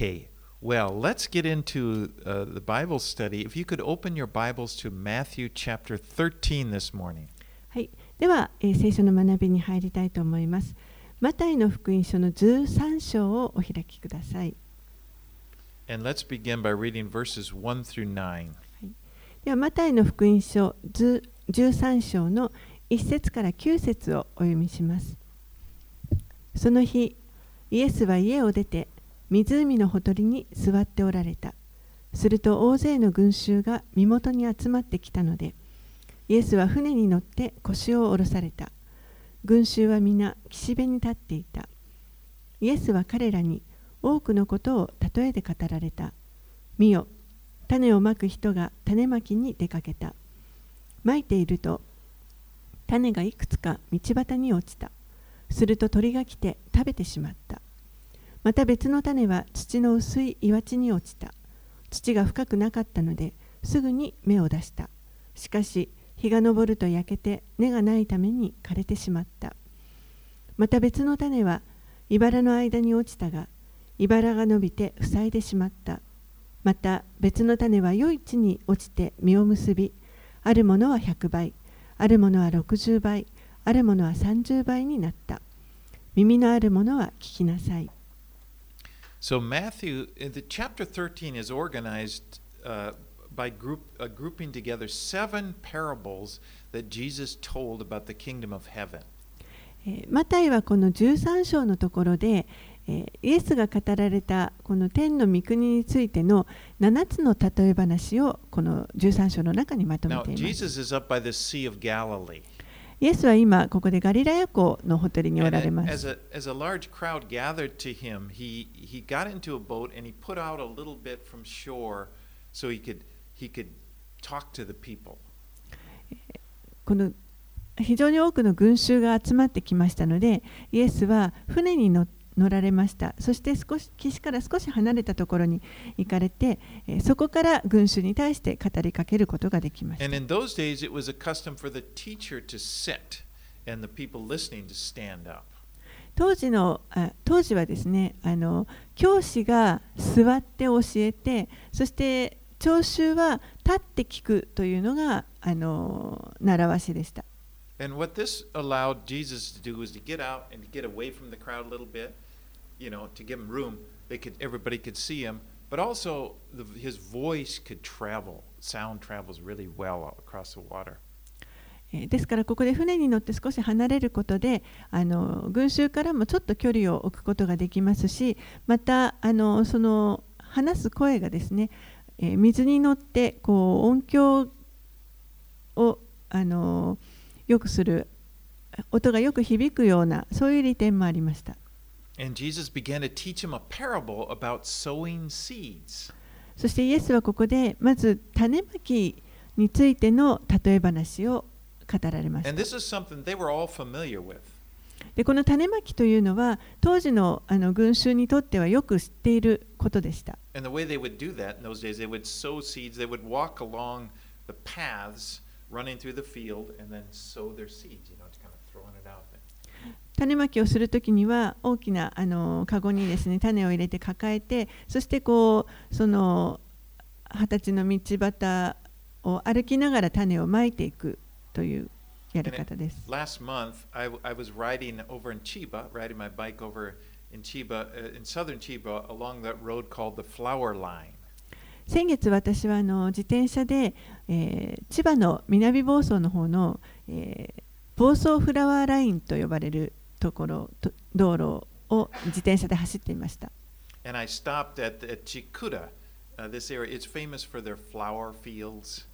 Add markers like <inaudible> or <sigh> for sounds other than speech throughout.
Okay, well, let's get into uh, the Bible study. If you could open your Bibles to Matthew chapter 13 this morning. はい、では、えー聖書の学びに入りたいと思います。マタイの福音書の13章をお開きください。And let's begin by reading verses 1 through 9. では、マタイの福音書ず13章の1節から9節をお読みします。その日、イエスは家を出て、湖のほとりに座っておられた。すると大勢の群衆が身元に集まってきたので、イエスは船に乗って腰を下ろされた。群衆は皆岸辺に立っていた。イエスは彼らに多くのことを例えで語られた。見よ、種をまく人が種まきに出かけた。まいていると、種がいくつか道端に落ちた。すると鳥が来て食べてしまった。また別の種は土の薄い岩地に落ちた。土が深くなかったのですぐに芽を出した。しかし日が昇ると焼けて根がないために枯れてしまった。また別の種は茨の間に落ちたが、茨が伸びて塞いでしまった。また別の種は良い地に落ちて実を結び、あるものは100倍、あるものは60倍、あるものは30倍になった。耳のあるものは聞きなさい。So, Matthew, in the chapter 13 is organized uh, by group, uh, grouping together seven parables that Jesus told about the kingdom of heaven. えーマタイはこの13章のところで、えーイエスが語られたこの天の御国についての7つの例え話をこの13章の中にまとめ Now, ています。 Jesus イエスは今ここでガリラヤ湖のホテルにおられます。この非常に多くの群衆が集まってきましたので、イエスは船に乗って乗られました。そして少し岸から少し離れたところに行かれて、えーそこから群衆に対して語りかけることができました.当時のあ当時はですねあの教師が座って教えてそして聴衆は立って聞くというのがあの習わしでした And what this allowed Jesus to do was to get out and to get away from the crowd a little bit, you know, to give him room. They could, everybody could see him, but also the, his voice could travel. Sound travels really well across the water. えですからここで船に乗って少し離れることであの群衆からもちょっと距離を置くことができますしまたあのその話す声がですね、えー水に乗ってこう音響をあのよくする音がよく響くようなそういう利点もありました。そしてイエスはここでまず種まきについての例え話を語られました。でこの種まきというのは当時の,あの群衆にとってはよく知っていることでした。running through the field and then sow their seeds, you know, just kind of throwing it out there. 種まきをするときには大きなあのカゴにですね種を入れて抱えてそしてこうその二十歳の道端を歩きながら種をまいていくというやり方です。 Last month, I, w- I was riding over in Chiba, riding my bike over in Chiba, uh, in southern Chiba, along that road called the Flower Line. 先月私はあの自転車で、えー千葉の南房総の方の、えー房総フラワーラインと呼ばれるところと道路を自転車で走っていました。And I stopped at, at Chikuda. Uh, this area, it's famous for their flower fields.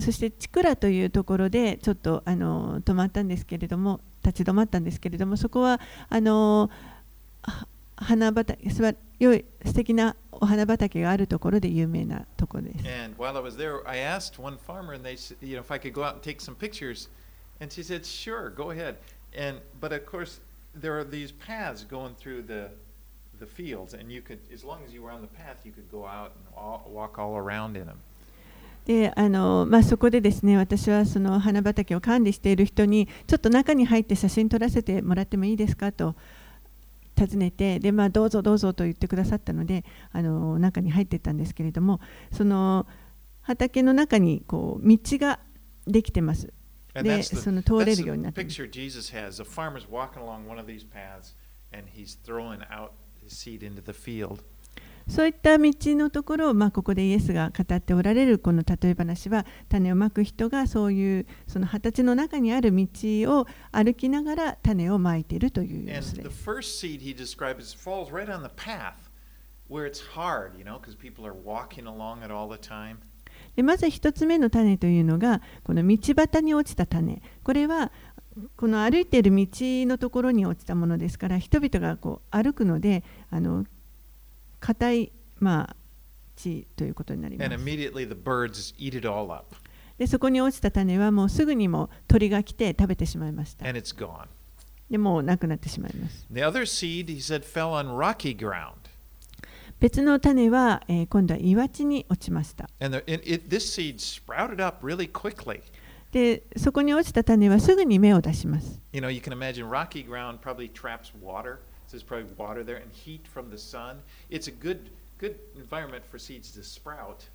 そしてチクラというところでちょっとあの止まったんですけれども立ち止まったんですけれどもそこはあのは花畑良い素敵なお花畑があるところで有名なところです。And while I was there, I asked one farmer, and they, you know, if I could go out and take some pictures, and she said, "Sure, go ahead." And but of course, there are these paths going through the the fields, and you could, as long as you were on the path, you could go out and all, walk all around in them. であのまあ、そこでですね私はその花畑を管理している人にちょっと中に入って写真撮らせてもらってもいいですかと尋ねてで、まあ、どうぞどうぞと言ってくださったのであの中に入っていったんですけれどもその畑の中にこう道ができてます。で、その通れるようになってます。そういった道のところを、まあ、ここでイエスが語っておられるこの例え話は種をまく人がそういうその畑の中にある道を歩きながら種をまいているという様子です。where it's hard, you know, because people are walking along it all the time. でまず一つ目の種というのがこの道端に落ちた種これはこの歩いている道のところに落ちたものですから人々がこう歩くのであの硬い、まあ、地ということになります。で、そこに落ちた種はもうすぐにも鳥が来て食べてしまいました。でもうなくなってしまいます。The other seed, he said, fell on rocky ground. 別の種は、えー、今度は岩地に落ちました。The, it, really、で、そこに落ちた種はすぐに芽を出します。You know, you There's probably water there and heat from the sun. It's a good, good environment for seeds to sprout.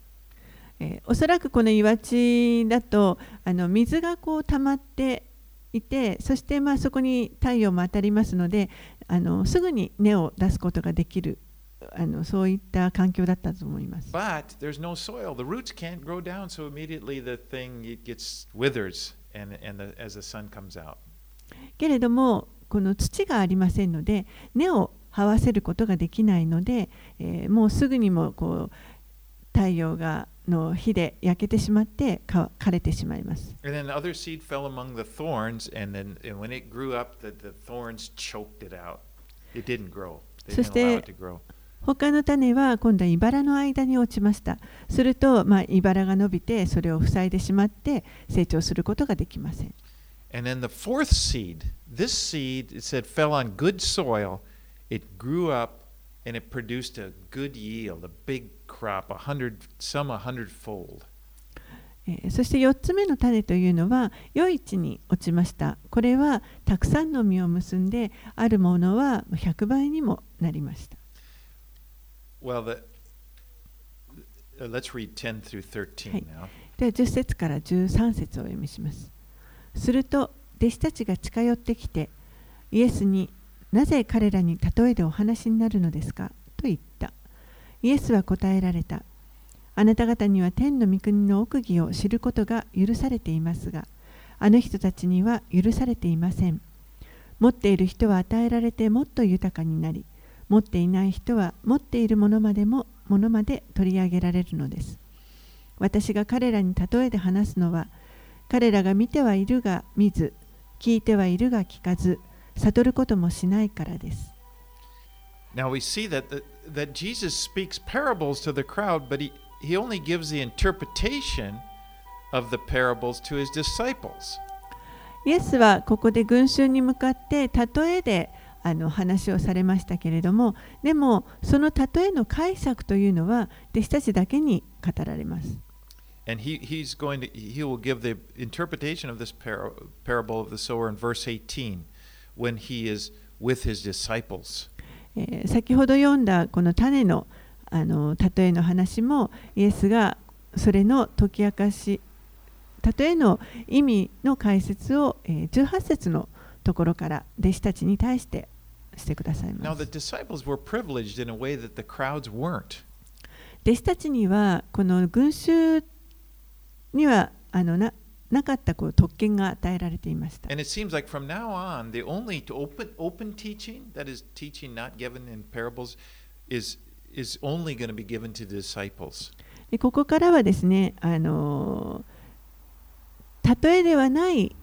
えーおそらくこの岩地だとあの水がこう溜まっていてそしてまあそこに太陽も当たりますのであのすぐに根を出すことができるあのそういった環境だったと思います。But there's no soil. The roots can't grow down, so immediately the thing it gets withers and, and the, as the sun comes out. けれどもこの土がありませんので根を這わせることができないので、え、もうすぐにもこう太陽がの火で焼けてしまって枯,枯れてしまいます。そして他の種は今度は茨の間に落ちました。するとまあ茨が伸びてそれを塞いでしまって成長することができません。And then the fourth seed, this seed, it said, fell on good soil. It grew up and it produced a good yield, a big crop, a hundred, some a hundredfold. えーそして4つ目の種というのは良い地に落ちました。これはたくさんの実を結んであるものは100倍にもなりました。 Well, the, uh, let's read 10 through 13 Hey. now. では10節から13節をお読みします。 すると弟子たちが近寄ってきてイエスになぜ彼らに例えでお話になるのですか？と言った。イエスは答えられた。あなた方には天の御国の奥義を知ることが許されていますが、あの人たちには許されていません。持っている人は与えられてもっと豊かになり、持っていない人は持っているものまでもものまで取り上げられるのです。私が彼らに例えで話すのは、彼らが見てはいるが見ず、聞いてはいるが聞かず、悟ることもしないからです。Now we see that, that, that Jesus speaks parables to the crowd, but he, he only gives the interpretation of the parables to his disciples. イエスはここで群衆に向かって例えであの話をされましたけれども、でもその例えの解釈というのは弟子たちだけに語られます。And he, he's going to he will give the interpretation of this par- parable of the sower in verse 18 when he is with his disciples. えー先ほど読んだこの種のあの例えの話もイエスがそれの解き明かし例えの意味の解説を、えー18節のところから弟子たちに対してしてください Now ま the す。disciples were privileged in a way that the crowds weren't. 弟子たちにはこの群衆にはあのななかったこう特権が与えられていました。And it seems like from now on, the only to open open teaching, that is teaching not given in parables, is is only going to be given to the disciples. でここからはですね、あのー例えではない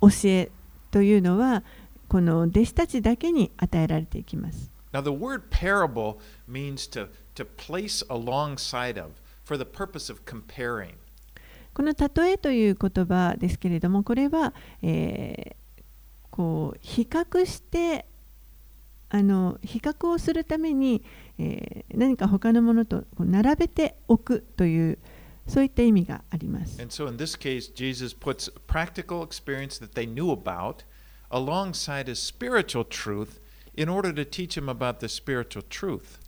教えというのはこの弟子たちだけに与えられていきます。Now the word parable means to to place alongside of for the purpose of comparing. この例えという言葉ですけれどもこれは、えーこう比較してあの比較をするために、えー何か他のものと並べておくというそういった意味があります。And so in this case, Jesus puts practical experience that they knew about alongside a spiritual truth in order to teach them about the spiritual truth.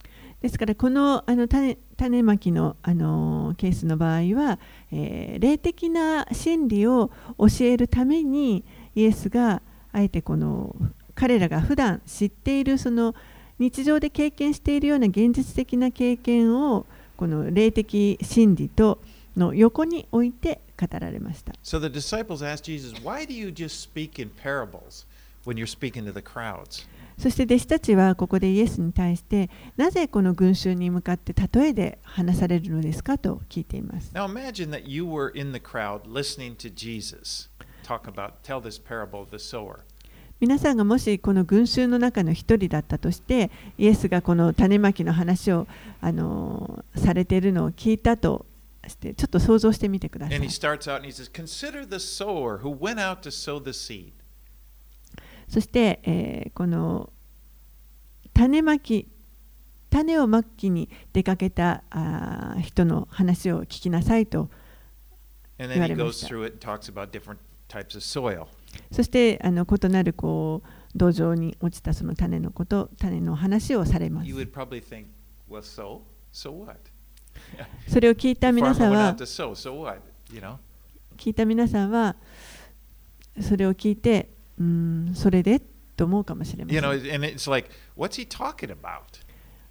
ですからこのあの種種まきのあのケースの場合は、えー霊的な真理を教えるためにイエスがあえてこの彼らが普段知っているその日常で経験しているような現実的な経験をこの霊的真理との横に置いて語られました。So the disciples asked Jesus, Why do you just speak in parables when you're speaking to the crowds? そして弟子たちはここでイエスに対して、なぜこの群衆に向かって例えで話されるのですかと聞いています。皆さんがもしこの群衆の中の一人だったとしてイエスがこの種まきの話をあのされているのを聞いたとしてちょっと想像してみてください。そして、えー、この種まき種をまきに出かけたあ人の話を聞きなさいと言われまし。そしてあの異なるこう土壌に落ちたその種のこと種の話をされます。<laughs> それを聞いた皆さんは聞いた皆さんはそれを聞いて。うーんそれでと思うかもしれませ You ん know, and it's like, what's he talking about?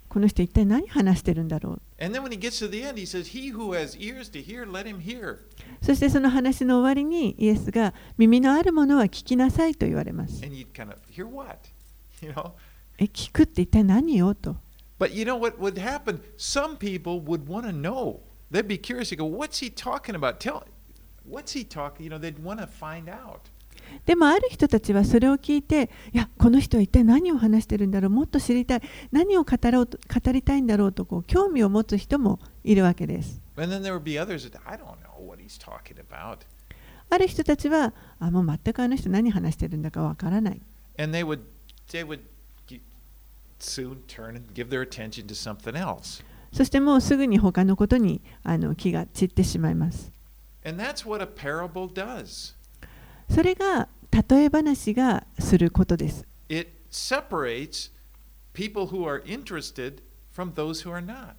この人一体何話してるんだろう end, hear. そしてその話の終わりにイエスが耳のあるものは聞きなさいと言われます kind of? You know? え聞くって一体何よと But you know what would happen? Some people would want to know. They'd be curious to go, What's he talking about? Tell, what's he talking? You know, they'd want to find out. でもある人たちはそれを聞いて、いや、この人は一体何を話してるんだろう、もっと知りたい、何を語,ろうと語りたいんだろうとこう興味を持つ人もいるわけです。ある人たちは、あもう全くあの人何話してるんだかわからない。そしてもうすぐに他のことにあの気が散ってしまいます。それが例え話がすることです。It separates people who are interested from those who are not.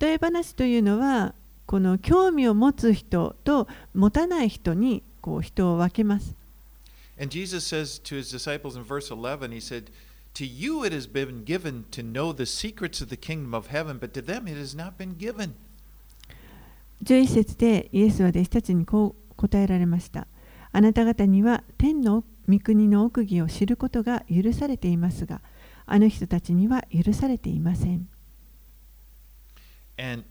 例え話というのは、この興味を持つ人と持たない人にこう人を分けます。And Jesus says to his disciples in verse 11, He said, To you it has been given to know the secrets of the kingdom of heaven, but to them it has not been given. 11節でイエスは弟子たちにこう答えられました。あなた方には天の御国の奥義を知ることが許されていますが、あの人たちには許されていません。And,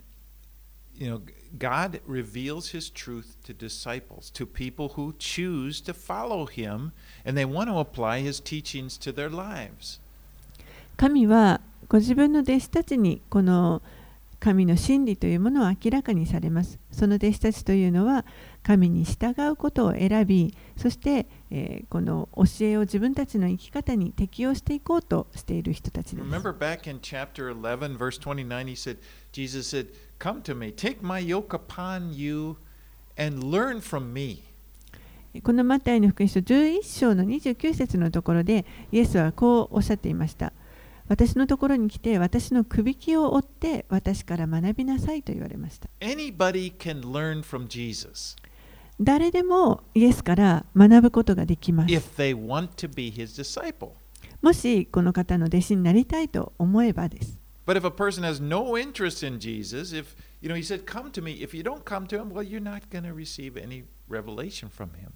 you know, God reveals his truth to disciples, to people who choose to follow him and they want to apply his teachings to their lives. 神はご自分の弟子たちにこの神の真理というものを明らかにされます。その弟子たちというのは神に従うことを選び、そして、えーこの教えを自分たちの生き方に適用していこうとしている人たちです。Remember back in chapter 11, verse 29, he said, Jesus said, Come to me, take my yoke upon you, and learn from me. このマタイの福音書11章の29節のところでイエスはこうおっしゃっていました。私のところに来て私のくびきを追って私から学びなさいと言われました。Anybody can learn from Jesus 誰でもイエスから学ぶことができます。if they want to be his disciple. もしこの方の弟子になりたいと思えばです。But if a person has no interest in Jesus, if you know, he said, "Come to me." If you don't come to him, well, you're not going to receive any revelation from him.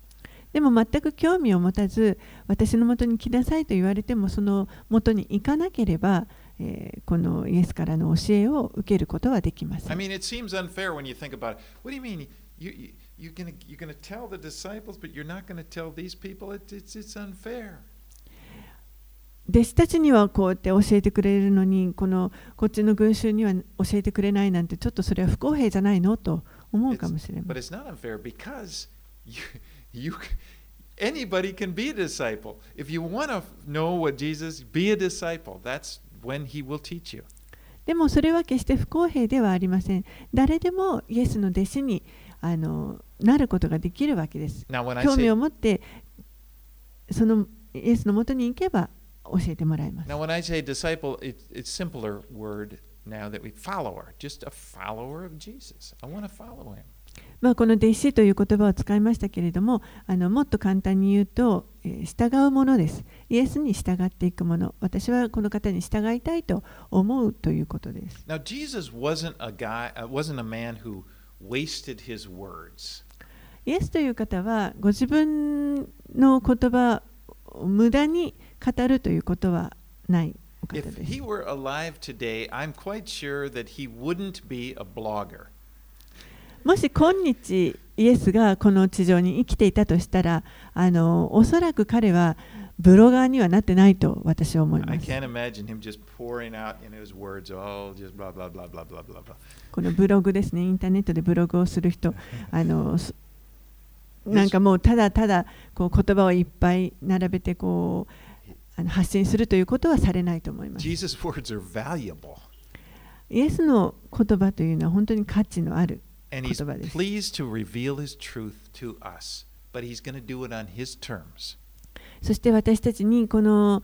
でも全く興味を持たず私のもとに来なさいと言われてもそのもとに行かなければ、えー、このイエスからの教えを受けることはできません。I 子たちにはこうやって教えてくれるのにこ,のこっちの群衆には教えてくれないなんてちょっとそれは不公平じゃないの？と思うかもしれません。it's not unfair because you you anybody can be a disciple. If you want to know what Jesus, be a disciple. That's when he will teach you. でもそれは決して不公平ではありません。誰でもイエスの弟子にあのなることができるわけです。 Now, when I 興味 say を持ってそのイエスのもとに行けば 教えてもらいます。 Now, when I say disciple, it, it's simpler word now that we follower, just a follower of Jesus. I want to follow him. まあ、この弟子という言葉を使いましたけれどもあのもっと簡単に言うと、えー従うものですイエスに従っていくもの私はこの方に従いたいと思うということです Now, Jesus wasn't a guy, uh, wasn't a man who wasted his words. イエスという方はご自分の言葉を無駄に語るということはないお方 If です he were alive today, I'm quite sure that he wouldn't be a blogger. もし今日イエスがこの地上に生きていたとしたらあのおそらく彼はブロガーにはなってないと私は思います oh. このブログですね、インターネットでブログをする人、<laughs> あのすなんかもうただただこう言葉をいっぱい並べてこうあの発信するということはされないと思います。イエスの言葉というのは本当に価値のある。And he's 言葉です。pleased to reveal his truth to us, but he's going to do it on his terms. そして私たちにこの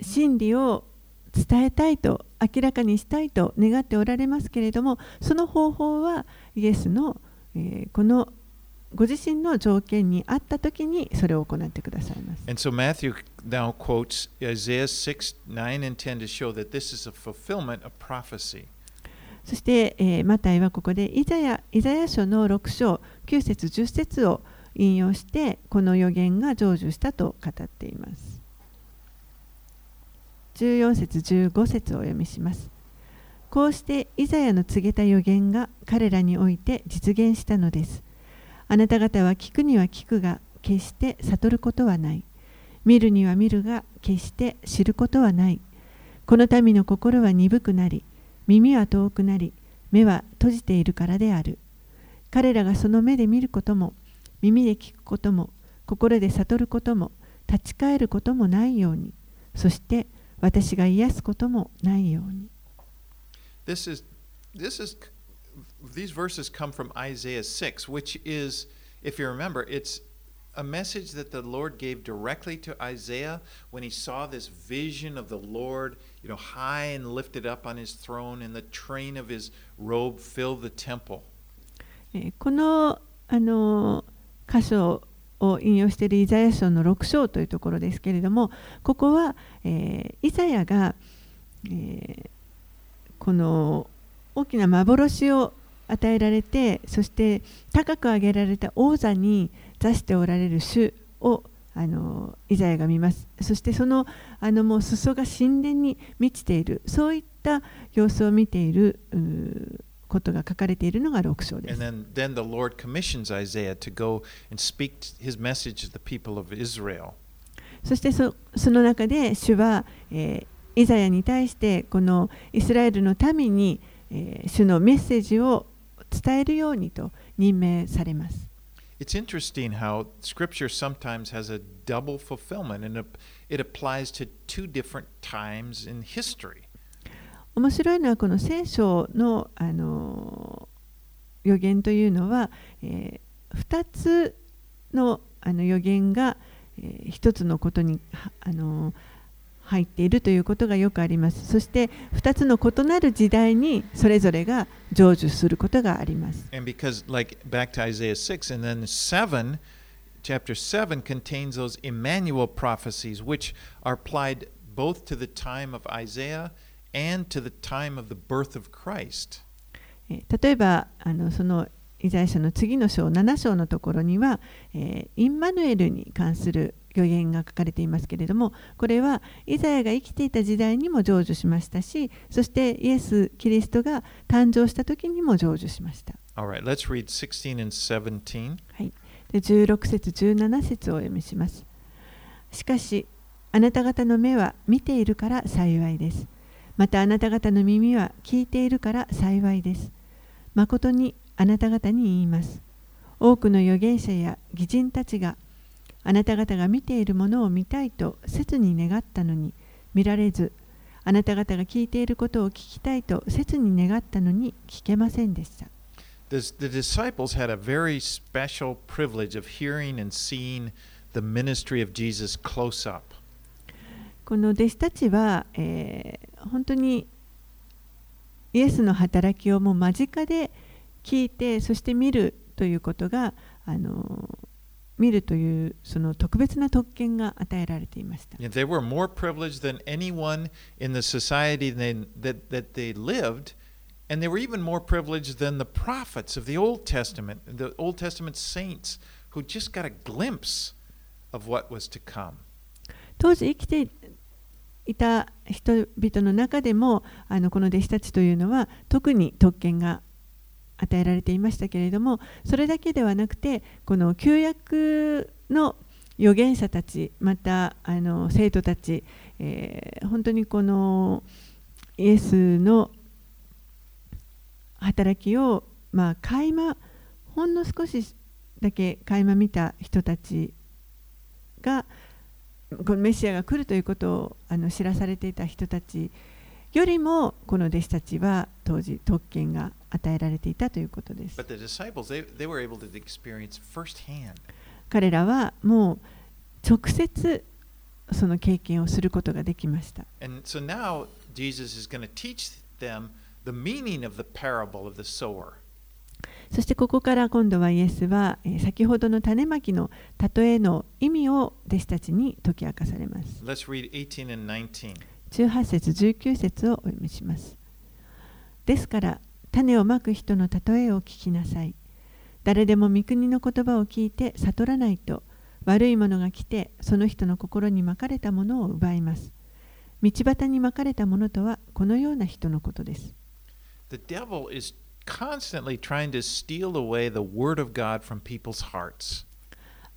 真理を伝えたいと明らかにしたいと願っておられますけれどもその方法はイエスの、えーこのご自身の条件に合った時にそれを行ってくださいます。And so Matthew now quotes Isaiah 6, 9, and 10 to show that this is a fulfillment of prophecy. そして、えーマタイはここでイザヤイザヤ書の6章9節10節を引用してこの予言が成就したと語っています。14節15節をお読みします。こうしてイザヤの告げた予言が彼らにおいて実現したのです。あなた方は聞くには聞くが決して悟ることはない。見るには見るが決して知ることはない。この民の心は鈍くなり、耳は遠くなり、目は閉じているからである。彼らがその目で見ることも、耳で聞くことも、心で悟ることも、立ち返ることもないように、そして私が癒すこともないように。This is this is these verses come from Isaiah 6, which is, if you remember, it's a message that the Lord gave directly to Isaiah when he saw this vision of the Lord, you know, high and lifted up on his throne, and the train of his robe filled the temple. このあの箇所を引用しているイザヤ書の6章というところですけれどもここは、えーイザヤが、えーこの大きな幻を与えられてそして高く上げられた王座に座しておられる主をあのイザヤが見ますそしてそのあのもう裾が神殿に満ちているそういった様子を見ていることが書かれているのが6章です And。then, then the. そしてそその中で主は、えーイザヤに対してこのイスラエルの民に、えー主のメッセージを伝えるようにと任命されます。It's interesting how Scripture sometimes has a double fulfillment, and it, applies to two different times in history. 面白いのはこの聖書の、あの予言というのは、え2つのあの予言が、え1つのことに、あのー入っているということがよくあります。そして2つの異なる時代にそれぞれが成就することがあります。And because, like, back to Isaiah 6, and then 7, chapter 7 contains those Emmanuel prophecies, which are applied both to the time of Isaiah and to the time of the birth of Christ. えー例えばあのそのイザヤ書の次の章7章のところには、えーインマヌエルに関する予言が書かれていますけれどもこれはイザヤが生きていた時代にも成就しましたしそしてイエス・キリストが誕生した時にも成就しました。Right, let's read 16 and 17. はい、で16節17節をお読みします。しかし、あなた方の目は見ているから幸いです。またあなた方の耳は聞いているから幸いです。誠にあなた方に言います。多くの預言者や義人たちがあなた方が見ているものを見たいと切に願ったのに見られず、あなた方が聞いていることを聞きたいと切に願ったのに聞けませんでした。The, disciples had a very special privilege of hearing and seeing the ministry of Jesus close up. この弟子たちは、えー本当にイエスの働きをもう間近で聞いてそして見るということがあの見るというその特別な特権が与えられていました。They were more privileged than anyone in the society that, that they lived, and they were even more privileged than the prophets of the Old Testament, the Old Testament saints who just got a glimpse of what was to come. 当時生きていた人々の中でもあのこの弟子たちというのは特に特権が与えられていましたけれどもそれだけではなくてこの旧約の預言者たちまたあの生徒たち、えー本当にこのイエスの働きを、まあ、垣間ほんの少しだけ垣間見た人たちがこのメシアが来るということをあの知らされていた人たちよりもこの弟子たちは当時特権が与えられていたということです。彼らはもう直接その経験をすることができました。そしてここから今度はイエスは先ほどの種まきの例えの意味を弟子たちに解き明かされます。18節19節をお読みします。ですから、種をまく人の例えを聞きなさい。誰でも御国の言葉を聞いて悟らないと悪いものが来てその人の心にまかれたものを奪います。道端にまかれたものとはこのような人のことです。The devil is constantly trying to steal away the word of God from people's hearts.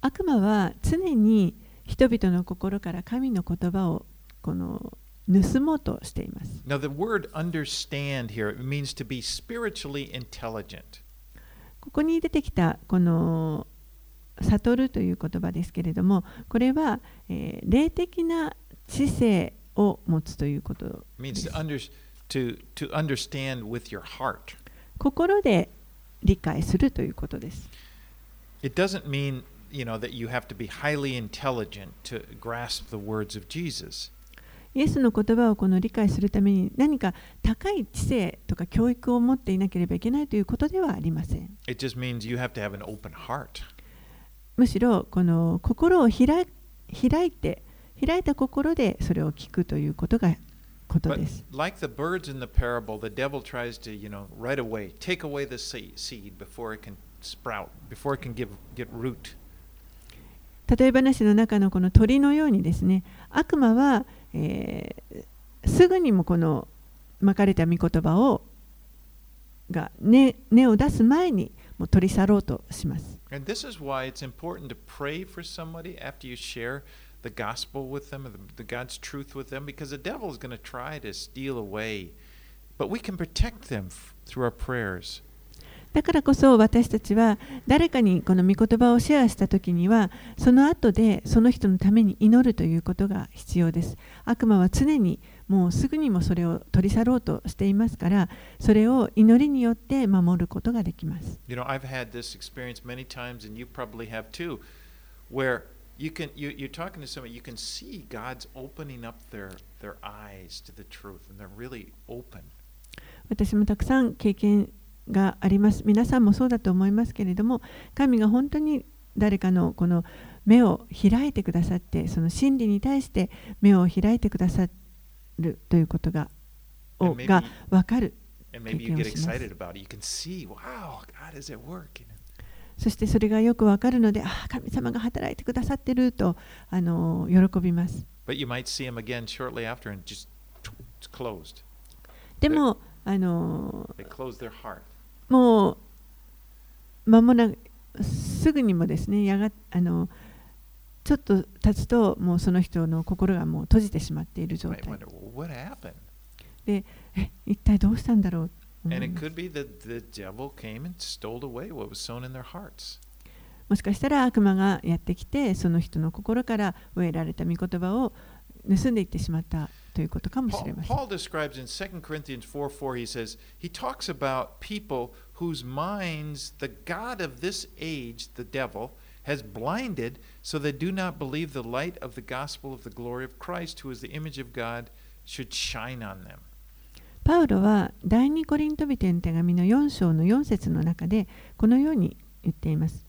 悪魔は常に人々の心から神の言葉をこの盗もうとしています Now, the word understand here means to be spiritually intelligent. ここに出てきたこの悟るという言葉ですけれどもこれは、えー霊的な知性を持つということで means す to, under, to, to understand with your heart. 心で理解するということです。It doesn't mean, you know, that you have to be highly intelligent to grasp the words of Jesus. イエスの言葉をこの理解するために何か高い知性とか教育を持っていなければいけないということではありません。It just means you have to have an open heart. むしろこの心を開開いて開いた心でそれを聞くということがこと But です。like the birds in the parable, the devil tries to, you know, right away take away the se- seed before it can sprout, before it can give, get root. 例え話の中のこの鳥のようにですね悪魔は、えーすぐにもこのまかれた御言葉をが根根を出す前にもう取り去ろうとします。And this is why it's important to pray for somebody after you share the gospel with them, the, the God's truth with them, because the devil is going to try to steal away. But we can protect them through our prayers. だからこそ私たちは誰かにこの御言葉をシェアした時にはその後でその人のために祈るということが必要です。悪魔は常にもうすぐにもそれを取り去ろうとしていますからそれを祈りによって守ることができます。私もたくさん経験があります。皆さんもそうだと思いますけれども神が本当に誰かのこの目を開いてくださってその心理に対して目を開いてくださるということが,が分かるそしてそれがよく分かるのであ神様が働いてくださってるとあの喜びます。でも、あの、もう間もなくすぐにもですねやがあのちょっと経つともうその人の心がもう閉じてしまっている状態。で,でえ一体どうしたんだろう？もしかしたら悪魔がやってきてその人の心から植えられた御言葉を盗んでいってしまった。ということかもし Paul, れません Paul describes in 2 Corinthians 4 4, he says, he talks about people whose minds the God of this age, the devil, has blinded so they do not believe the light of the gospel of the glory of Christ, who is the image of God, should shine on them. パウロは第二コリント人への手紙の4章の4節の中でこのように言っています。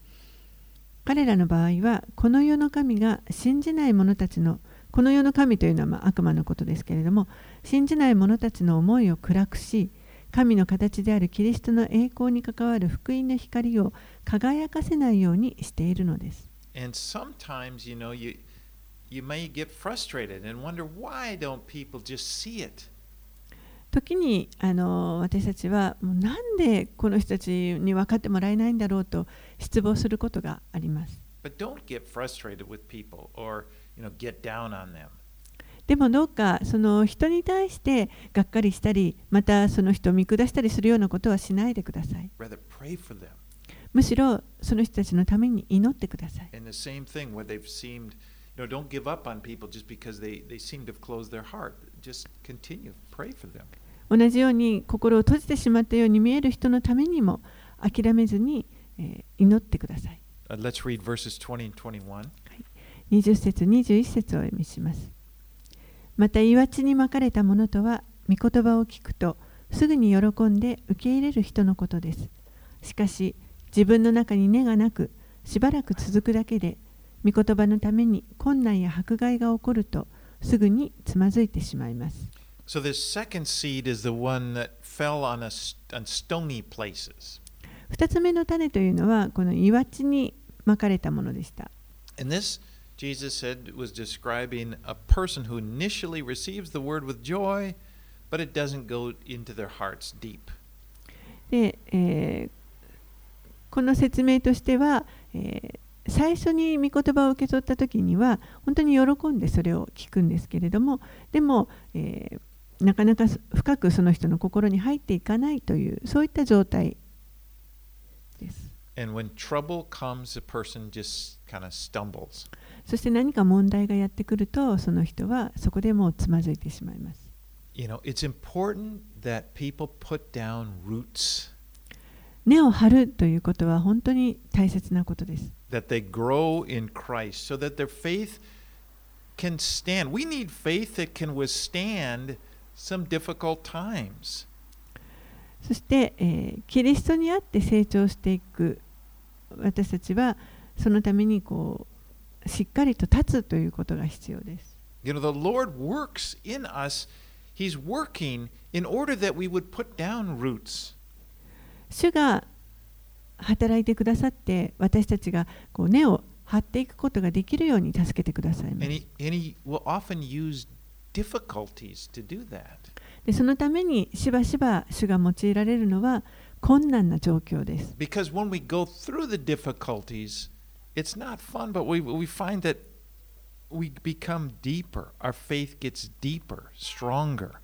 彼らの場合はこの世の神が信じない者たちのこの世の神というのはまあ悪魔のことですけれども信じない者たちの思いを暗くし神の形であるキリストの栄光に関わる福音の光を輝かせないようにしているのです。And sometimes, you know, you you may get frustrated and wonder why don't people just see it? 時にあの私たちはもうなんでこの人たちに分かってもらえないんだろうと失望することがあります。But don't get frustrated with people or, でもどうかその人に対してがっかりしたりまたその人を見下したりするようなことはしないでください。むしろその人たちのために祈ってください。Thing, 同じように心を閉じてしまったように見える人のためにも諦めずに、祈ってください。Uh, 20節21節をお読みします。また岩地にまかれた者とは御言葉を聞くとすぐに喜んで受け入れる人のことです。しかし自分の中に根がなくしばらく続くだけで御言葉のために困難や迫害が起こるとすぐにつまずいてしまいます。So this second seed is the one that fell on, a, on stony places. 2つ目の種というのはこの岩地にまかれたものでした。And this, Jesus said, was describing a person who initially receives the word with joy, but it doesn't go into their hearts deep. で、えーこの説明としては、えー最初に御言葉を受け取った時には本当に喜んでそれを聞くんですけれどもでも、えーなかなか深くその人の心に入っていかないというそういった状態です。And when trouble comes, a person just kind of stumbles. そして何か問題がやってくるとその人はそこでもうつまずいてしまいます。You know, it's important that people put down roots, 根を張るということは本当に大切なことです。that they grow in Christ so that their faith can stand. We need faith that can withstand some difficult times. そして、えーキリストにあって成長していく私たちはそのためにこうしっかりと立つということが必要です。You know, the Lord works in us. He's working in order that we would put down roots. 主が働いてくださって私たちがこう根を張っていくことができるように助けてくださいま And す he, and he will often use difficulties to do that. でそのためにしばしば主が用いられるのは困難な状況です。Because when we go through the difficulties, it's not fun, but we, we find that we become deeper. Our faith gets deeper, stronger.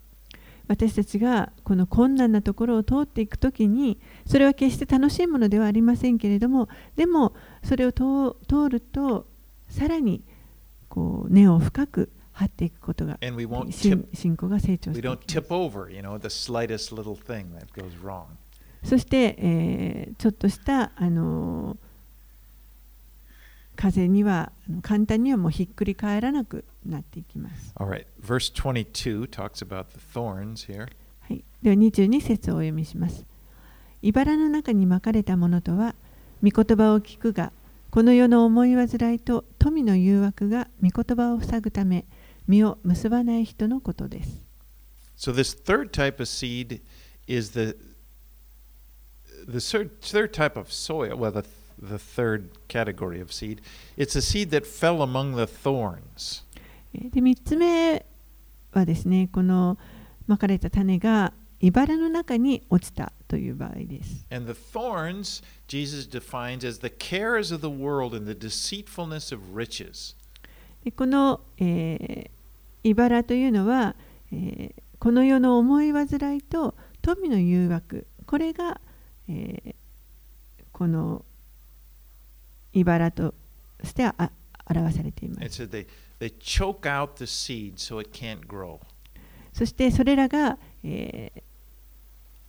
私たちがこの困難なところを通っていくときにそれは決して楽しいものではありませんけれどもでもそれを通通るとさらにこう根を深く張っていくことが信仰が成長 we してい don't きます you know. そして、えーちょっとした、あのー風には簡単にはもうひっくり返らなくなっていきます。All right, verse 22 talks about the thorns here. はい、では22節をお読みします。茨の中にまかれたものとは、御言葉を聞くが、この世の思い煩いと富の誘惑が御言葉を塞ぐため、実を結ばない人のことです。So this third type of seed is the the third, third type of soil. Well, the the third category of seed. It's a seed that fell among the thorns. えーで3つ目はですね、このまかれた種が茨の中に落ちたという場合です。And the thorns Jesus defines as the cares of the world and the deceitfulness of riches. でこの、えー、茨というのは、えーこの世の思い煩いと富の誘惑これが、えーこの茨としてあ表されています said they they choke out the seed so it can't grow. そしてそれらが、えー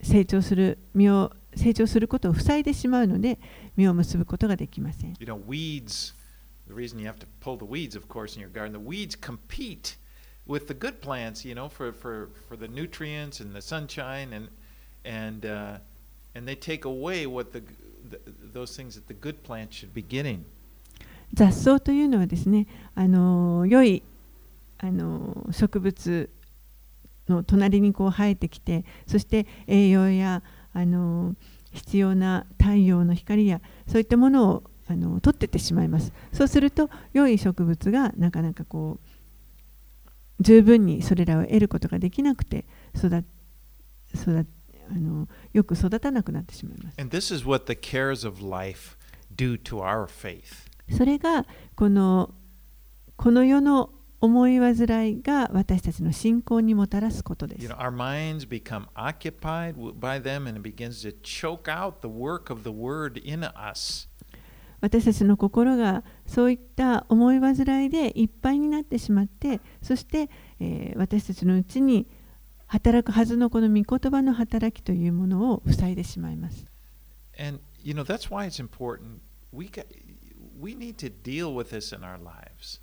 成長する実を成長することを塞いでしまうので実を結ぶことができません。You know, weeds, the reason you have to pull the weeds, of course, in your garden, the weeds compete with the good plants, you know, for, for, for the nutrients and the sunshine, and, and, uh, and they take away what the, those things that the good plant should be getting. 雑草というのはですねあの良いあの植物の隣にこう生えてきてそして栄養やあの必要な太陽の光やそういったものをあの取ってってしまいますそうすると良い植物がなかなかこう十分にそれらを得ることができなくて育育あのよく育たなくなってしまいます。それがこの,この世の思い煩いが私たちの信仰にもたらすことです。私たちの心がそういった思い煩いでいっぱいになってしまって、そして、えー、私たちのうちに、働くはずのこの御言葉の働きというものを塞いでしまいます。And you know that's why it's important. We got, we need to deal with this in our lives.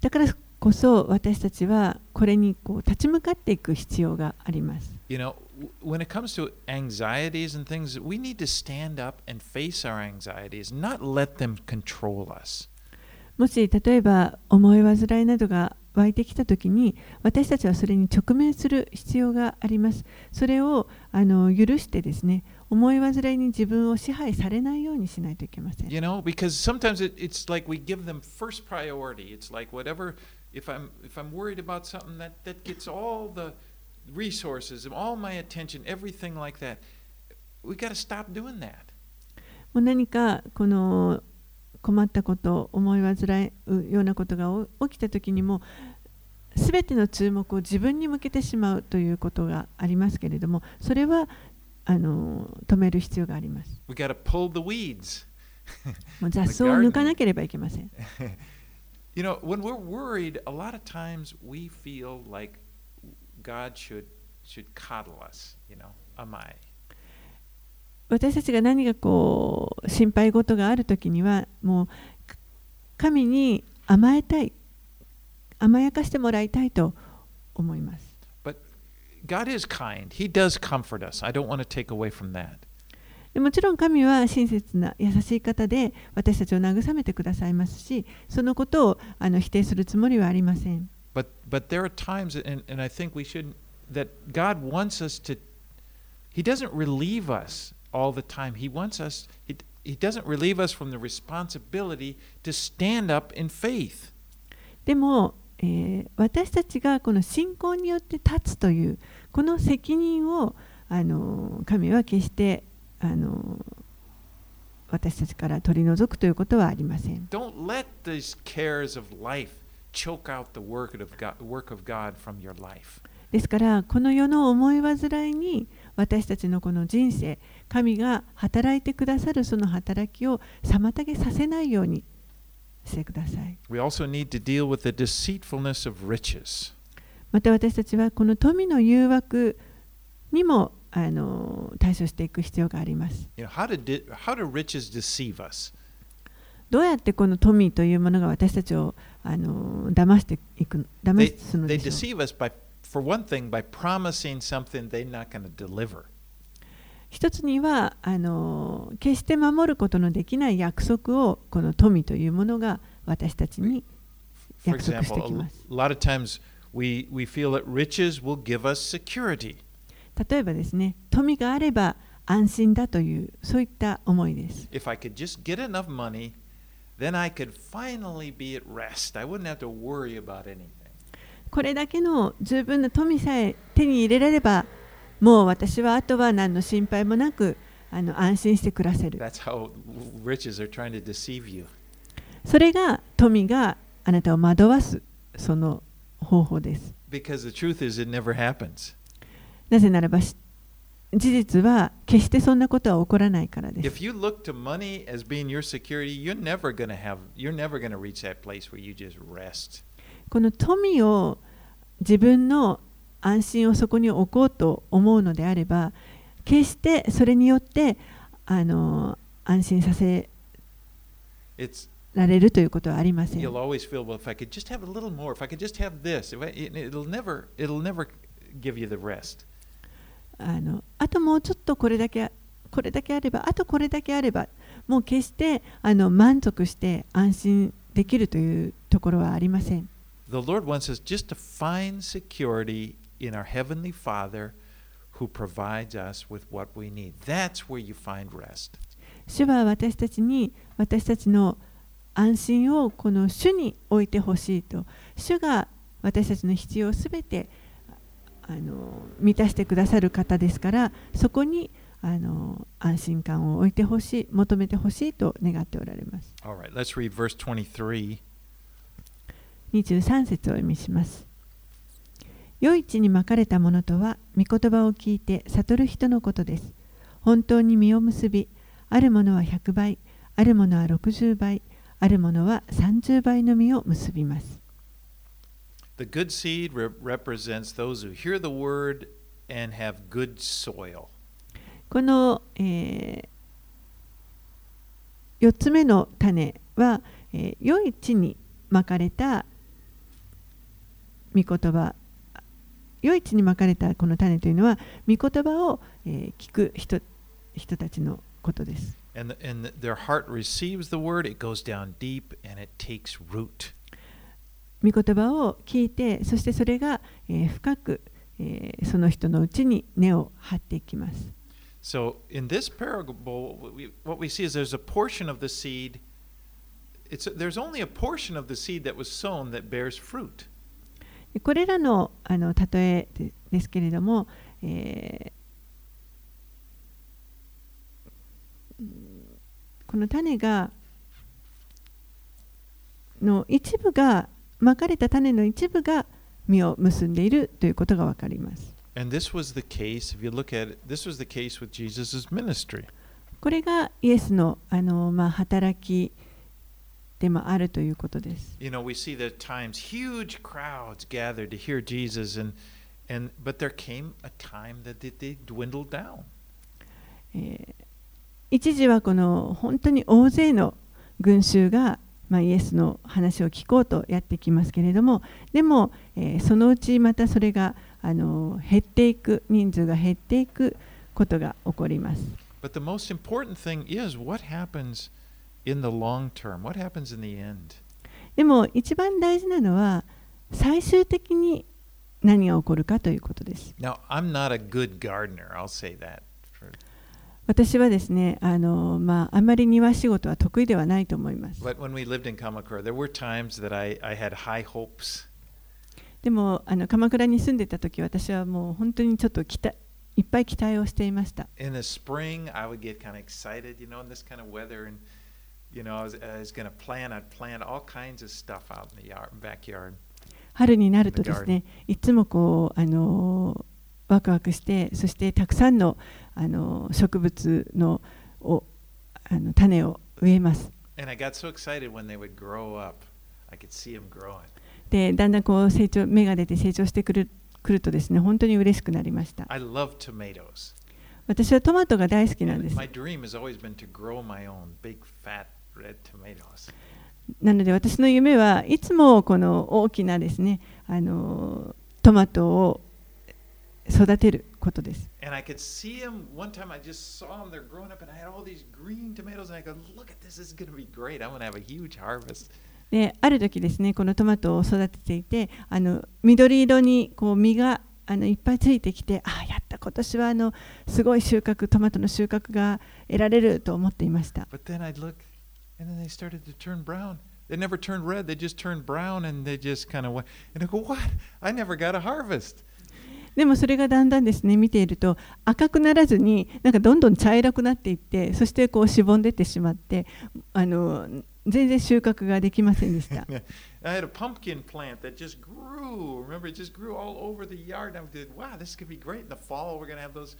だからこそ私たちはこれにこう立ち向かっていく必要があります。You know, when it comes to anxieties and things, we need to stand up and face our anxieties, not let them control us. もし例えば思い煩いなどが湧いてきたときに私たちはそれに直面する必要があります。それをあの許してですね思い煩いに自分を支配されないようにしないといけません。You know, because sometimes it, it's like we give them first priority. It's like whatever. If I'm if I'm worried about something, that that gets all the resources, all my attention, everything like that. We got to stop doing that. もう何かこの困ったこと思い煩うようなことがお起きたときにも全ての注目を自分に向けてしまうということがありますけれどもそれはあの止める必要があります。We got to pull the weeds. もう雑草を抜かなければいけません。you know, when we're worried, a lot of times we feel like God should should coddle us. You know, am I? 私たちが何かこう心配事があるときにはもう神に甘えたい甘やかしてもらいたいと思います。But God is kind. He does comfort us. I don't want to take away from that. でもちろん神は親切な優しい方で私たちを慰めてくださいますしそのことをあの否定するつもりはありません。But but there are times, and, and I think we should that God wants us to. He doesn't relieve us all the time. He wants us, he, doesn't relieve us from the responsibility to stand up in faith. でも、私たちがこの信仰によって立つというこの責任をあの神は決してあの私たちから取り除くということはありません。ですからこの世の思い煩いに私たちのこの人生神が働いてくださるその働きを妨げさせないようにしてください。We also need to deal with the deceitfulness of riches. また私たちはこの富の誘惑にもあの対処していく必要があります。You know how di- how do riches deceive us? どうやってこの富というものが私たちをあの騙していく They, 騙すの they でしょう deceive us by, for one thing, by promising something they're not going to deliver. 一つにはあの決して守ることのできない約束をこの富というものが私たちに約束してきます。a lot of times we, we feel that riches will give us security. 例えばですね富があれば安心だというそういった思いです。If I could just get enough money, then I could finally be at rest. I wouldn't have to worry about anything. これだけの十分な富さえ手に入れられればもう私はあとは何の心配もなくあの安心して暮らせる。それが富があなたを惑わすその方法です。なぜならば事実は決してそんなことは起こらないからです。この富を自分の安心をそこに置こうと思うのであれば決してそれによってあの安心させられるということはありません。あ,のあともうちょっとこれだけこれだけあればあとこれだけあればもう決してあの満足して安心できるというところはありません。In our Heavenly Father who provides us with what we need. That's where you find rest. 主は私たちに私たちの安心をこの主に置いてほしいと主が私たちの必要をすべてあの満たしてくださる方ですからそこにあの安心感を置いてほしい求めてほしいと願っておられます All right, let's read verse 23. 23節をお読みします余市にまかれたものとは御言葉を聞いて悟る人のことです本当に実を結びあるものは100倍あるものは60倍あるものは30倍の実を結びます The good seed re- represents those who hear the word and have good soil. この、え4つ目の種は、えー良い地にまかれた御言葉良い地にまかれたこの種というのは御言葉を、えー聞く人人たちのことです。And, the, and the- their heart receives the word, it goes down deep and it takes root. 御言葉を聞いてそしてそれが、えー深く、えーその人のうちに根を張っていきます。So in this parable, what we, what we see is there's a portion of the seed. It's there's only a portion of the seed that was sown that bears fruit. でこれらのあの例えでですけれども、えーうんこの種がの一部がまかれた種の一部が実を結んでいるということがわかります。And this was the case, if you look at it, this was the case with Jesus' ministry. これがイエスのあの、まあ、働きでもあるということです。You know, we see at times huge crowds gathered to hear Jesus, and, and but there came a time that they, they dwindled down. えー一時はこの本当に大勢の群衆が、まあ、イエスの話を聞こうとやってきますけれどもでも、えーそのうちまたそれがあの減っていく人数が減っていくことが起こります。But the most important thing is what happens in the long term. What happens in the end? でも一番大事なのは最終的に何が起こるかということです。Now, I'm not a good gardener. I'll say that. 私はですねあの、まあ、あまり庭仕事は得意ではないと思います。But when we lived in Kamakura, there were times that I, I had high hopes. でもあの鎌倉に住んでた時私はもう本当にちょっと期待いっぱい期待をしていました。In the spring, I would get kind of excited, you know, in this kind of weather. And, 春になるとですね、いつもこうあのワクワクして、そしてたくさんのあの植物のをあの種を植えます。で、だんだんこう成長芽が出て成長してくるくるとですね、本当に嬉しくなりました。私はトマトが大好きなんです。なので私の夢はいつもこの大きなですねあのトマトを育てることです。である時ですね、このトマトを育てていて、あの緑色にこう実があのいっぱいついてきて、ああ、やった、今年はあのすごい収穫、トマトの収穫が得られると思っていました。and then they started to turn brown. They never turned red. They just turned brown, and they just kind of went. And I go, what? I never got a harvest. でもそれがだんだんですね見ていると赤くならずになんかどんどん茶色くなっていってそしてこうしぼんでってしまってあの全然収穫ができませんでした。 I <laughs> had a pumpkin plant that just grew. Remember, it just grew all over the yard. And I did, wow, this could be great. In the fall, we're going to have those.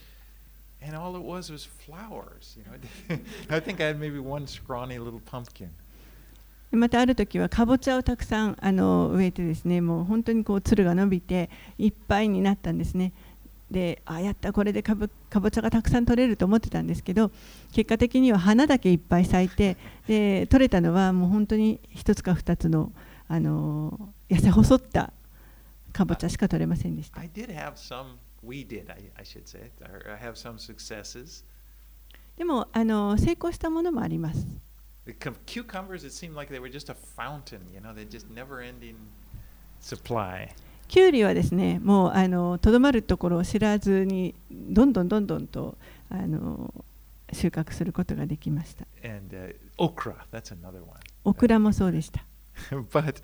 And all it was was flowers. You know, <laughs> I think I had maybe one scrawny little pumpkin. またある時はかぼちゃをたくさんあの植えてですねもう本当にこうつるが伸びていっぱいになったんですねであやったこれでかぶかぼちゃがたくさん取れると思ってたんですけど結果的には花だけいっぱい咲いてで取れたのはもう本当に1つか2つのあの痩せ細ったかぼちゃしか取れませんでした I did have some, we did, I, I should say, I I have some successes. でもあの成功したものもあります The cu- cucumbers, it seemed like they were just a fountain, you know, they just never ending supply. きゅうりはですねもうあのとどまるところを知らずにどんどんどんどんとあの収穫することができました And uh, okra, that's another one. オクラもそうでした but,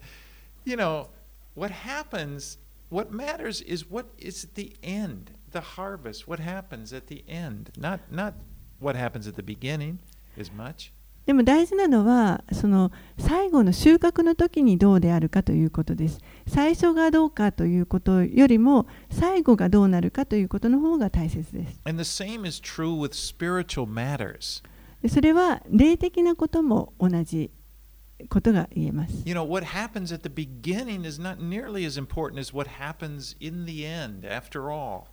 you know, what happens, what matters is what is at the end, the harvest, what happens at the end, not, not what happens at the beginning as much. でも大事なのはその最後の収穫の時にどうであるかということです最初がどうかということよりも最後がどうなるかということの方が大切です And the same is true with spiritual matters. でそれは霊的なことも同じことが言えます You know, what happens at the beginning is not nearly as important as what happens in the end, after all.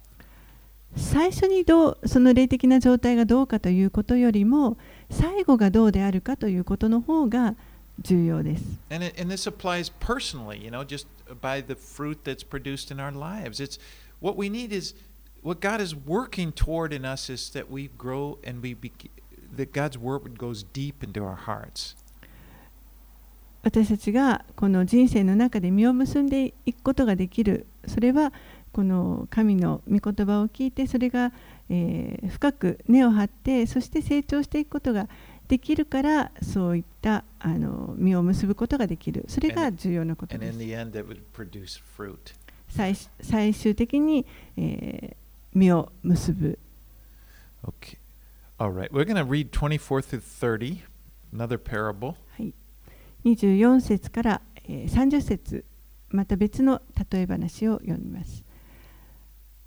最初にどうその霊的な状態がどうかということよりも最後がどうであるかということの方が重要です And, it, and this applies personally, you know, just by the fruit that's produced in our lives. It's what we need is what God is working toward in us is that we grow and we be, that God's word goes deep into our hearts. 私たちがこの人生の中で実を結んでいくことができるそれはこの神の御言葉を聞いてそれが、えー深く根を張ってそして成長していくことができるからそういったあの実を結ぶことができるそれが重要なこと And で in す the end, that would produce fruit. 最最終的に、えー実を結ぶ Okay. All right. We're going to read 24 through 30, another parable. 24節から、30節また別の例え話を読みます。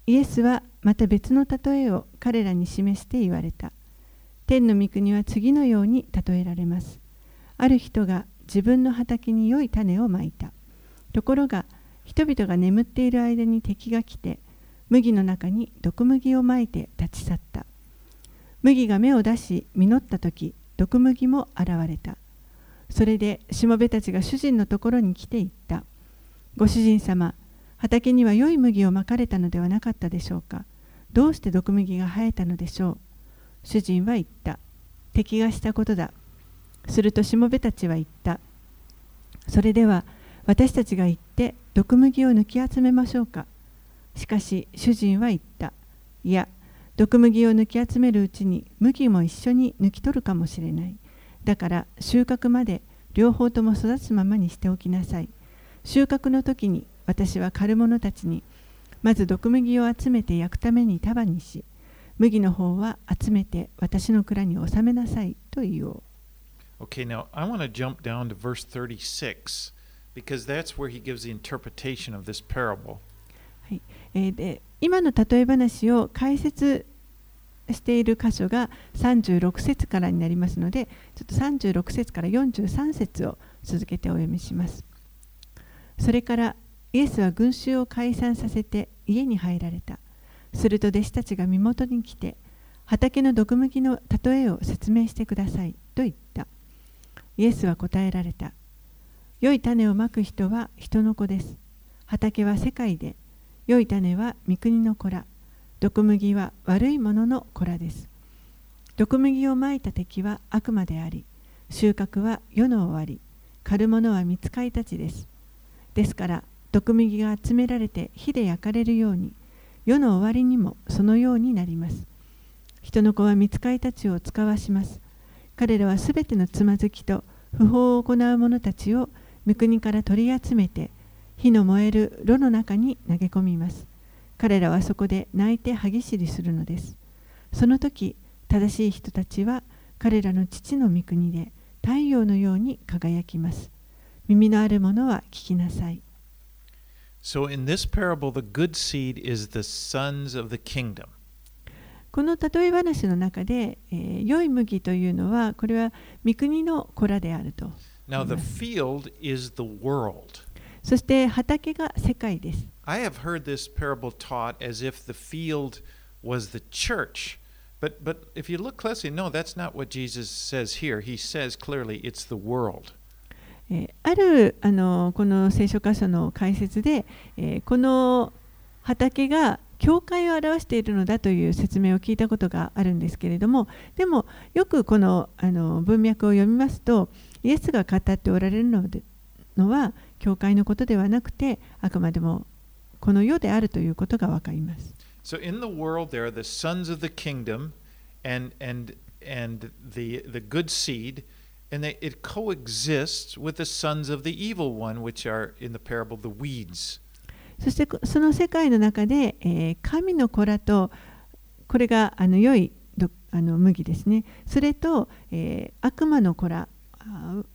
イエスはまた別の例えを彼らに示して言われた。天の御国は次のように例えられます。ある人が自分の畑に良い種をまいた。ところが人々が眠っている間に敵が来て麦の中に毒麦をまいて立ち去った。麦が芽を出し実った時毒麦も現れた。それでしもべたちが主人のところに来て言った。ご主人様、畑には良い麦をまかれたのではなかったでしょうか。どうして毒麦が生えたのでしょう。主人は言った。敵がしたことだ。するとしもべたちは言った。それでは私たちが行って毒麦を抜き集めましょうか。しかし主人は言った。いや、毒麦を抜き集めるうちに麦も一緒に抜き取るかもしれない。だから収穫まで両方とも育つままにしておきなさい。収穫の時に私は狩る者たちにまず毒麦を集めて焼くために束にし麦の方は集めて私の蔵に収めなさいと言おう。Okay, now I want to jump down to verse 36 because that's where he gives the interpretation of this parable. えーで今の例え話を解説している箇所が36節からになりますのでちょっと36節から43節を続けてお読みします。それからイエスは群衆を解散させて家に入られた。すると弟子たちが身元に来て畑の毒麦の例えを説明してくださいと言った。イエスは答えられた。良い種をまく人は人の子です。畑は世界で。良い種は御国の子ら。毒麦は悪いものの子らです。毒麦をまいた敵は悪魔であり収穫は世の終わり狩る者は見つかいたちです。ですから毒麦が集められて火で焼かれるように世の終わりにもそのようになります。人の子は見つかいたちを使わします。彼らはすべてのつまずきと不法を行う者たちを御国から取り集めて火の燃える炉の中に投げ込みます。彼らはそこで泣いて歯ぎしりするのです。その時正しい人たちは彼らの父の御国で太陽のように輝きます。耳のある者は聞きなさい。So in this parable, the good seed is the sons of the kingdom. この例え話の中で、えー良い麦というのはこれは御国の子らであると。Now, the field is the world. そして畑が世界です。I have heard this parable taught as if the field was the church. But, but if you look closely, no, that's not what Jesus says here. He says clearly it's the world. えーあるあのこの聖書箇所の解説で、えーこの畑が教会を表しているのだという説明を聞いたことがあるんですけれどもでもよくこのあの文脈を読みますとイエスが語っておられるのでのは教会のことではなくてあくまでもこの世であるということが分かります。So in the world, there are the sons of the kingdom and, and, and the, the good seed, and they, it coexists with the sons of the evil one, which are in the parable the weeds. そしてこその世界の中で、えー神の子らとこれがあの良いどあの麦ですねそれと、えー悪魔の子ら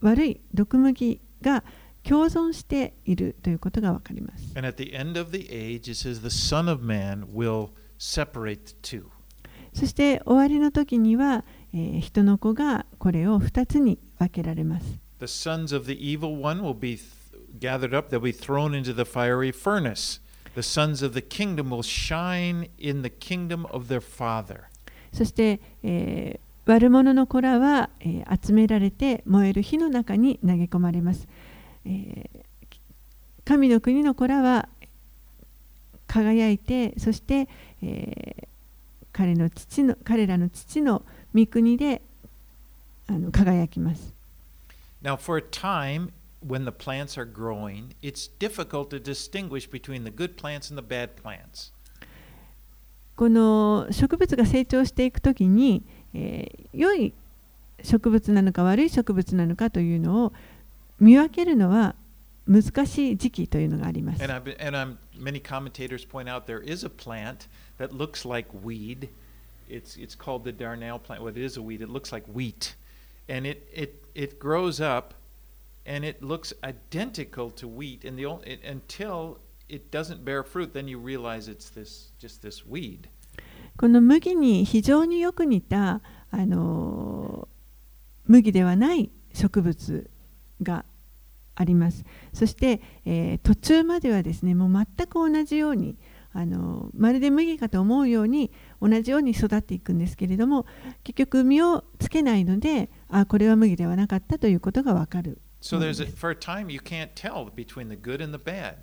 悪い毒麦が共存しているということが分かります。And at the end of the age, it says the Son of Man will separate the two. そして終わりの時には、えー人の子がこれを2つに分けられます。The sons of the evil one will be th- gathered up, they'll be thrown into the fiery furnace. The sons of the kingdom will shine in the kingdom of their Father. そして、えー悪者の子らは、えー集められて燃える火の中に投げ込まれます。えー神の国の子らは輝いてそして、えー彼の父の彼らの父の御国であの輝きます。Now, for a time when the plants are growing, it's difficult to distinguish between the good plants and the bad plants. この植物が成長していくときに、えー良い植物なのか悪い植物なのかというのを見分けるのは難しい時期というのがあります。And, I've been, and I'm, many commentators point out there is a plant that looks like weed. It's, it's called the darnel plant. Well, it is a weed. It looks like wheat. And it, it, it grows up and it looks identical to wheat. And the only, it, until it doesn't bear fruit, then you realize it's this, just this weed. この麦に非常によく似た、あのー麦ではない植物があります。そして、えー途中まではですね、もう全く同じように、あのーまるで麦かと思うように同じように育っていくんですけれども、結局実をつけないので、あこれは麦ではなかったということがわかる。So there's a, for a time you can't tell between the good and the bad.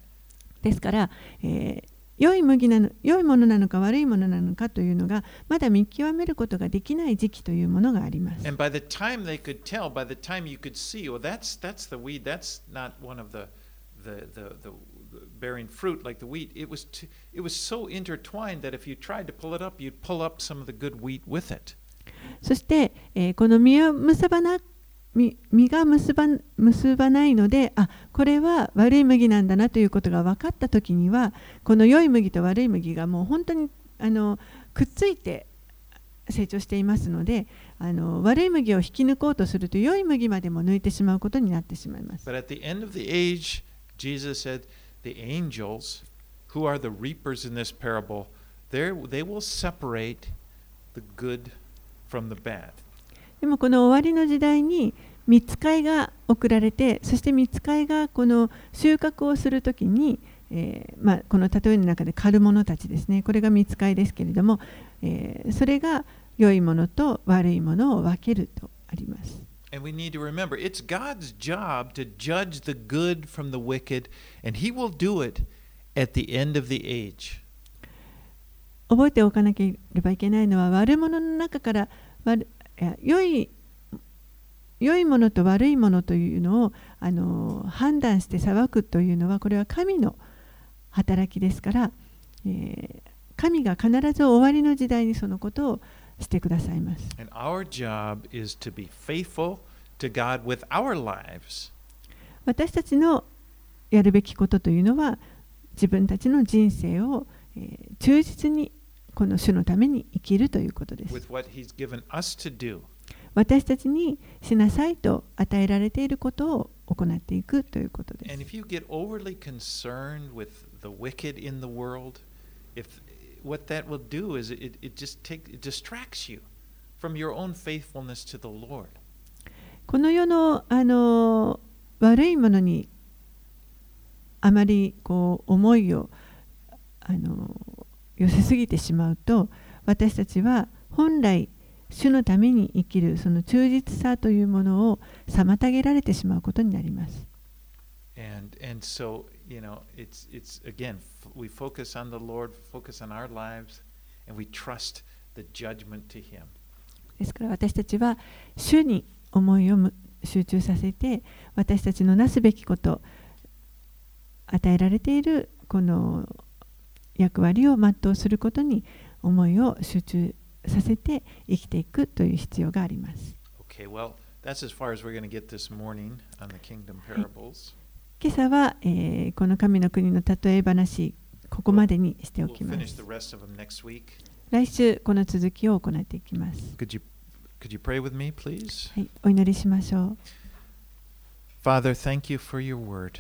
ですから、えー良い麦なの良いものなのか悪いものなのかというのがまだ見極めることができない時期というものがあります。And by the time they could tell, by the time you could see, well, that's that's the weed. That's not one of the the the, the, bearing fruit like the wheat. It was t- it was so intertwined that if you tried to pull it up, you'd pull up some of the good wheat with it. そして、えーこの実を結ばな実が結ば結ばないのであこれは悪い麦なんだなということが分かった時にはこの良い麦と悪い麦がもう本当にあのくっついて成長していますのであの悪い麦を引き抜こうとすると良い麦までも抜いてしまうことになってしまいます。But at the end of the age, Jesus said, the angels, who are the reapers in this parable, they will separate the good from the bad. でもこの終わりの時代に見つかいが送られてそして見つかいがこの収穫をするときに、えーまあ、この例えの中で狩る者たちですねこれが見つかいですけれども、えーそれが良いものと悪いものを分けるとあります。And we need to remember it's God's job to judge the good from the wicked, and He will do it at the end of the age. 覚えておかなければいけないのは悪者の中から悪良い良いものと悪いものというのをあの判断して裁くというのはこれは神の働きですから、えー神が必ず終わりの時代にそのことをしてくださいます。私たちのやるべきことというのは自分たちの人生を、えー忠実にこの主のために生きるということです。私たちにしなさいと与えられていることを行っていくということです。この世の,あの悪いものにあまりこう思いをあの寄せすぎてしまうと私たちは本来主のために生きるその忠実さというものを妨げられてしまうことになります。And and so you know, it's it's again we focus on the Lord, focus on our lives, and we trust the judgment to Him. ですから私たちは主に思いをむ集中させて私たちのなすべきこと与えられているこの役割を全うすることに思いを集中させて生きていくという必要があります。Okay, well, that's as far as we're going to get this morning on the kingdom parables. 今朝は、えーこの神の国の例え話ここまでにしておきます.来週この続きを行っていきます。Could you could you pray with me, please? はい、お祈りしましょう。Father, thank you for your word.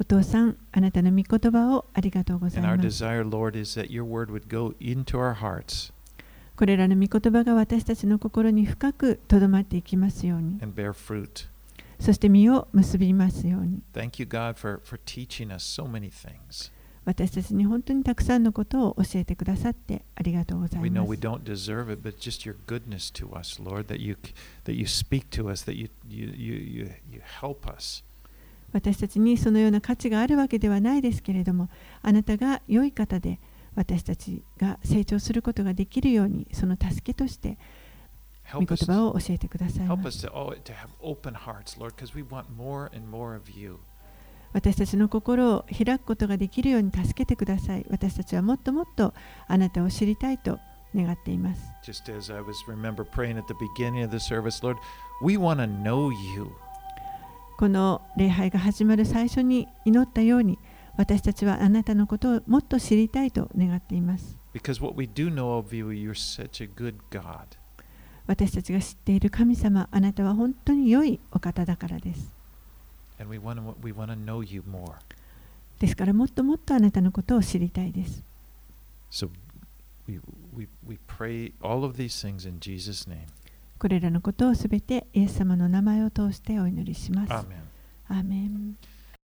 お父さん、あなたの御言葉をありがとうござい And our ます。desire, Lord, is that your word would go into our hearts これらの御言葉が私たちの心に深くとどまっていきますように、and bear fruit. そして実を結びますように、Thank you, God, for, for teaching us so many things. 私たちに本当にたくさんのことを教えてくださってありがとうござ We いま we す。don't deserve it, but just your goodness to us, Lord, that you that you speak to us, that you you you, you help us. 私たちにそのような価値があるわけではないですけれども、あなたが良い方で、私たちが成長することができるように、その助けとして、御言葉を教えてください。私たちの心を開くことができるように助けてください。私たちはもっともっとあなたを知りたいと願っています。この礼拝が始まる最初に祈ったように私たちはあなたのことをもっと知りたいと願っています。You, 私たちが知っている神様あなたは本当に良いお方だからです。We wanna, we ですからもっともっとあなたのことを知りたいです。So, we, we, we pray all of these things in Jesus name. これらのことをすべてイエス様の名前を通してお祈りします。アーメン